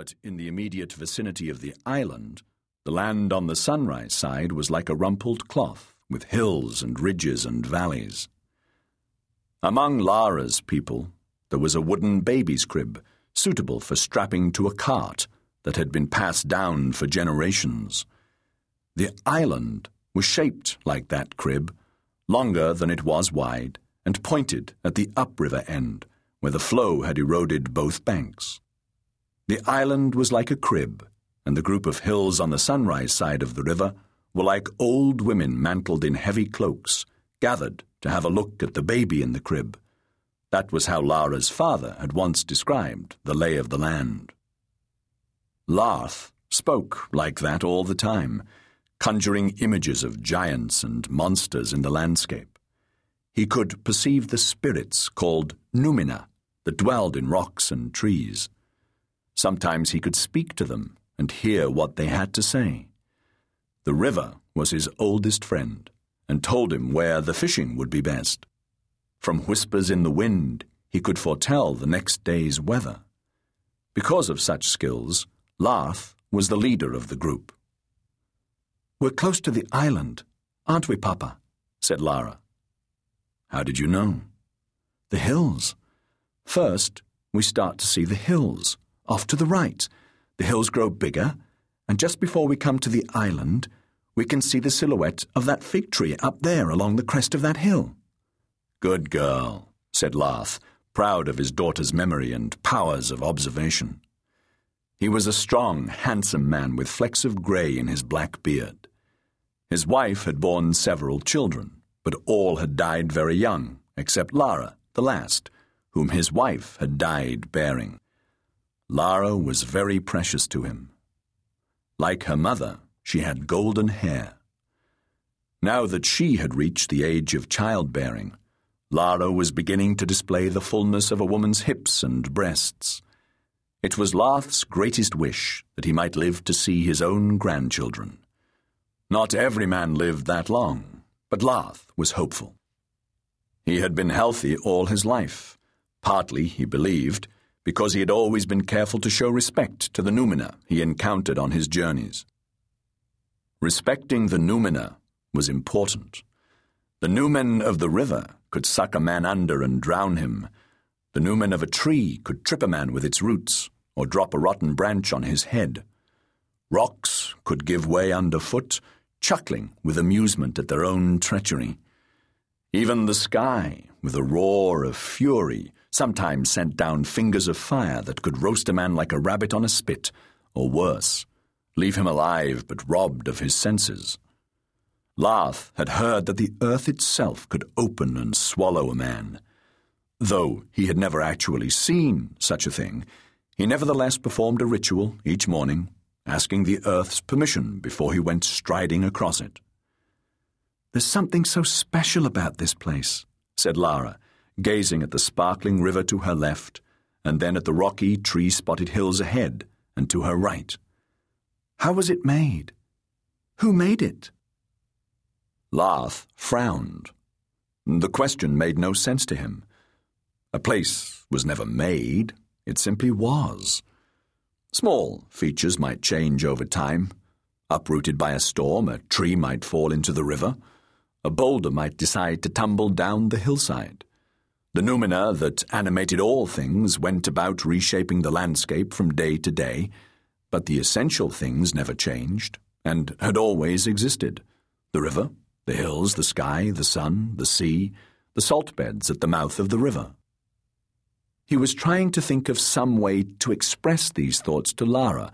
But in the immediate vicinity of the island, the land on the sunrise side was like a rumpled cloth, with hills and ridges and valleys. Among Lara's people, there was a wooden baby's crib, suitable for strapping to a cart that had been passed down for generations. The island was shaped like that crib, longer than it was wide, and pointed at the upriver end, where the flow had eroded both banks. The island was like a crib, and the group of hills on the sunrise side of the river were like old women mantled in heavy cloaks, gathered to have a look at the baby in the crib. That was how Lara's father had once described the lay of the land. Larth spoke like that all the time, conjuring images of giants and monsters in the landscape. He could perceive the spirits called Numina that dwelled in rocks and trees. Sometimes he could speak to them and hear what they had to say. The river was his oldest friend and told him where the fishing would be best. From whispers in the wind, he could foretell the next day's weather. Because of such skills, Larth was the leader of the group. We're close to the island, aren't we, Papa? said Lara. How did you know? The hills. First, we start to see the hills, off to the right. The hills grow bigger, and just before we come to the island, we can see the silhouette of that fig tree up there along the crest of that hill. Good girl, said Larth, proud of his daughter's memory and powers of observation. He was a strong, handsome man with flecks of grey in his black beard. His wife had borne several children, but all had died very young, except Lara, the last, whom his wife had died bearing. Lara was very precious to him. Like her mother, she had golden hair. Now that she had reached the age of childbearing, Lara was beginning to display the fullness of a woman's hips and breasts. It was Larth's greatest wish that he might live to see his own grandchildren. Not every man lived that long, but Larth was hopeful. He had been healthy all his life, partly, he believed, because he had always been careful to show respect to the Numina he encountered on his journeys. Respecting the Numina was important. The Numen of the river could suck a man under and drown him. The numen of a tree could trip a man with its roots, or drop a rotten branch on his head. Rocks could give way underfoot, chuckling with amusement at their own treachery. Even the sky, with a roar of fury, sometimes sent down fingers of fire that could roast a man like a rabbit on a spit, or worse, leave him alive but robbed of his senses. Larth had heard that the earth itself could open and swallow a man. Though he had never actually seen such a thing, he nevertheless performed a ritual each morning, asking the earth's permission before he went striding across it. There's something so special about this place, said Lara, gazing at the sparkling river to her left, and then at the rocky, tree spotted hills ahead and to her right. How was it made? Who made it? Larth frowned. The question made no sense to him. A place was never made, it simply was. Small features might change over time. Uprooted by a storm, a tree might fall into the river. A boulder might decide to tumble down the hillside. The numina that animated all things went about reshaping the landscape from day to day, but the essential things never changed and had always existed. The river, the hills, the sky, the sun, the sea, the salt beds at the mouth of the river. He was trying to think of some way to express these thoughts to Lara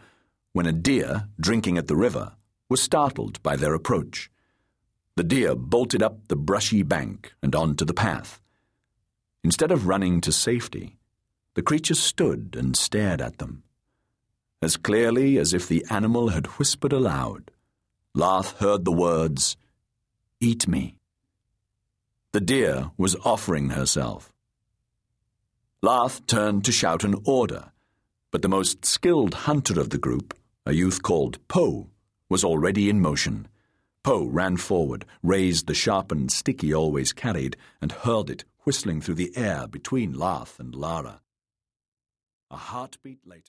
when a deer, drinking at the river, was startled by their approach. The deer bolted up the brushy bank and onto the path. Instead of running to safety, the creature stood and stared at them. As clearly as if the animal had whispered aloud, Larth heard the words, Eat me. The deer was offering herself. Larth turned to shout an order, but the most skilled hunter of the group, a youth called Poe, was already in motion. Poe ran forward, raised the sharpened stick he always carried, and hurled it, whistling through the air between Larth and Lara. A heartbeat later.